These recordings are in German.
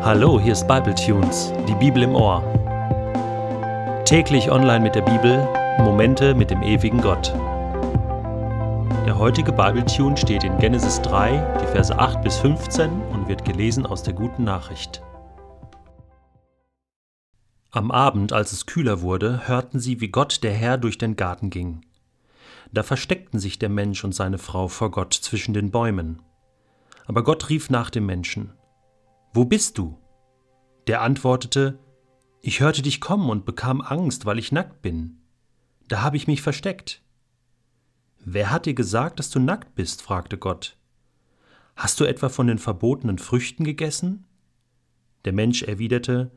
Hallo, hier ist Bible Tunes, die Bibel im Ohr. Täglich online mit der Bibel, Momente mit dem ewigen Gott. Der heutige Bible Tune steht in Genesis 3, die Verse 8 bis 15 und wird gelesen aus der guten Nachricht. Am Abend, als es kühler wurde, hörten sie, wie Gott der Herr durch den Garten ging. Da versteckten sich der Mensch und seine Frau vor Gott zwischen den Bäumen. Aber Gott rief nach dem Menschen, Wo bist du? Der antwortete, Ich hörte dich kommen und bekam Angst, weil ich nackt bin. Da habe ich mich versteckt. Wer hat dir gesagt, dass du nackt bist? fragte Gott. Hast du etwa von den verbotenen Früchten gegessen? Der Mensch erwiderte,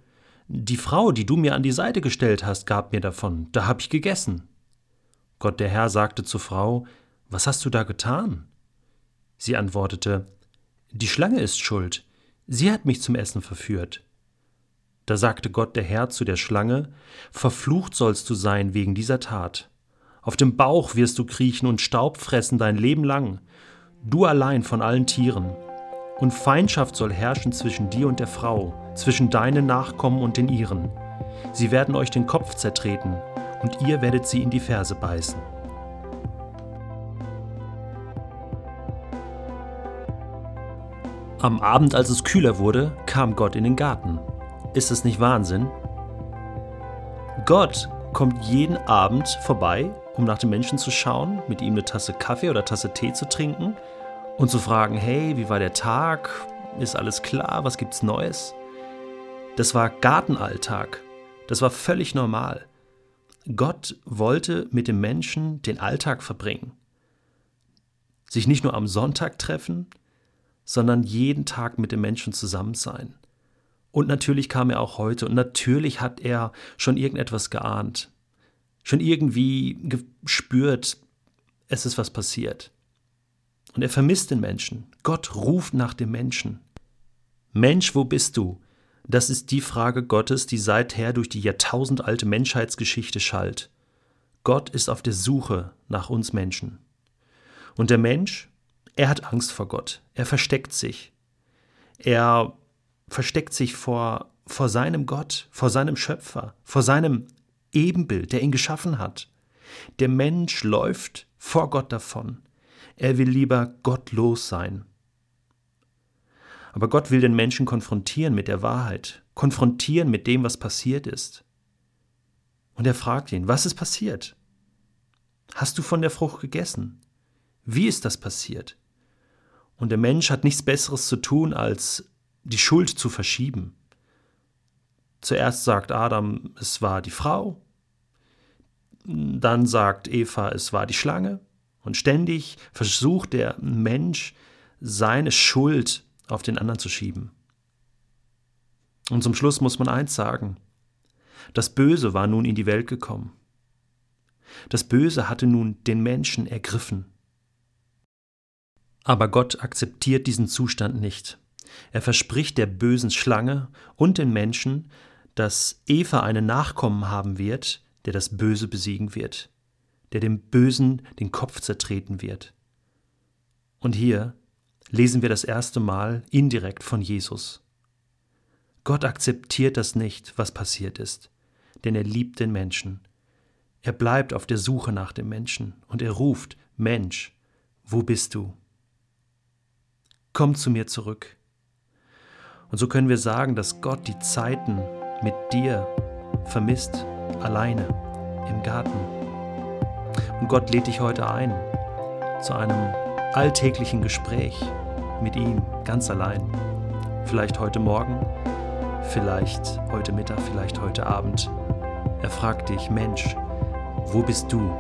Die Frau, die du mir an die Seite gestellt hast, gab mir davon, da hab ich gegessen. Gott der Herr sagte zur Frau, Was hast du da getan? Sie antwortete, Die Schlange ist schuld, sie hat mich zum Essen verführt. Da sagte Gott der Herr zu der Schlange, Verflucht sollst du sein wegen dieser Tat. Auf dem Bauch wirst du kriechen und Staub fressen dein Leben lang, du allein von allen Tieren. Und Feindschaft soll herrschen zwischen dir und der Frau, zwischen deinen Nachkommen und den ihren. Sie werden euch den Kopf zertreten, und ihr werdet sie in die Ferse beißen. Am Abend, als es kühler wurde, kam Gott in den Garten. Ist es nicht Wahnsinn? Gott kommt jeden Abend vorbei, um nach dem Menschen zu schauen, mit ihm eine Tasse Kaffee oder Tasse Tee zu trinken und zu fragen, hey, wie war der Tag? Ist alles klar? Was gibt's Neues? Das war Gartenalltag. Das war völlig normal. Gott wollte mit dem Menschen den Alltag verbringen. Sich nicht nur am Sonntag treffen, sondern jeden Tag mit dem Menschen zusammen sein. Und natürlich kam er auch heute und natürlich hat er schon irgendetwas geahnt, schon irgendwie gespürt, es ist was passiert. Und er vermisst den Menschen. Gott ruft nach dem Menschen. Mensch, wo bist du? Das ist die Frage Gottes, die seither durch die jahrtausendalte Menschheitsgeschichte schallt. Gott ist auf der Suche nach uns Menschen. Und der Mensch, er hat Angst vor Gott. Er versteckt sich. Er versteckt sich vor, vor seinem Gott, vor seinem Schöpfer, vor seinem Ebenbild, der ihn geschaffen hat. Der Mensch läuft vor Gott davon. Er will lieber gottlos sein. Aber Gott will den Menschen konfrontieren mit der Wahrheit, konfrontieren mit dem, was passiert ist. Und er fragt ihn, was ist passiert? Hast du von der Frucht gegessen? Wie ist das passiert? Und der Mensch hat nichts Besseres zu tun, als die Schuld zu verschieben. Zuerst sagt Adam, es war die Frau, dann sagt Eva, es war die Schlange, und ständig versucht der Mensch, seine Schuld auf den anderen zu schieben. Und zum Schluss muss man eins sagen, das Böse war nun in die Welt gekommen. Das Böse hatte nun den Menschen ergriffen. Aber Gott akzeptiert diesen Zustand nicht. Er verspricht der bösen Schlange und den Menschen, dass Eva einen Nachkommen haben wird, der das Böse besiegen wird, der dem Bösen den Kopf zertreten wird. Und hier lesen wir das erste Mal indirekt von Jesus. Gott akzeptiert das nicht, was passiert ist, denn er liebt den Menschen. Er bleibt auf der Suche nach dem Menschen und er ruft, Mensch, wo bist du? Komm zu mir zurück. Und so können wir sagen, dass Gott die Zeiten mit dir vermisst, alleine, im Garten. Und Gott lädt dich heute ein zu einem alltäglichen Gespräch mit ihm, ganz allein. Vielleicht heute Morgen, vielleicht heute Mittag, vielleicht heute Abend. Er fragt dich, Mensch, wo bist du?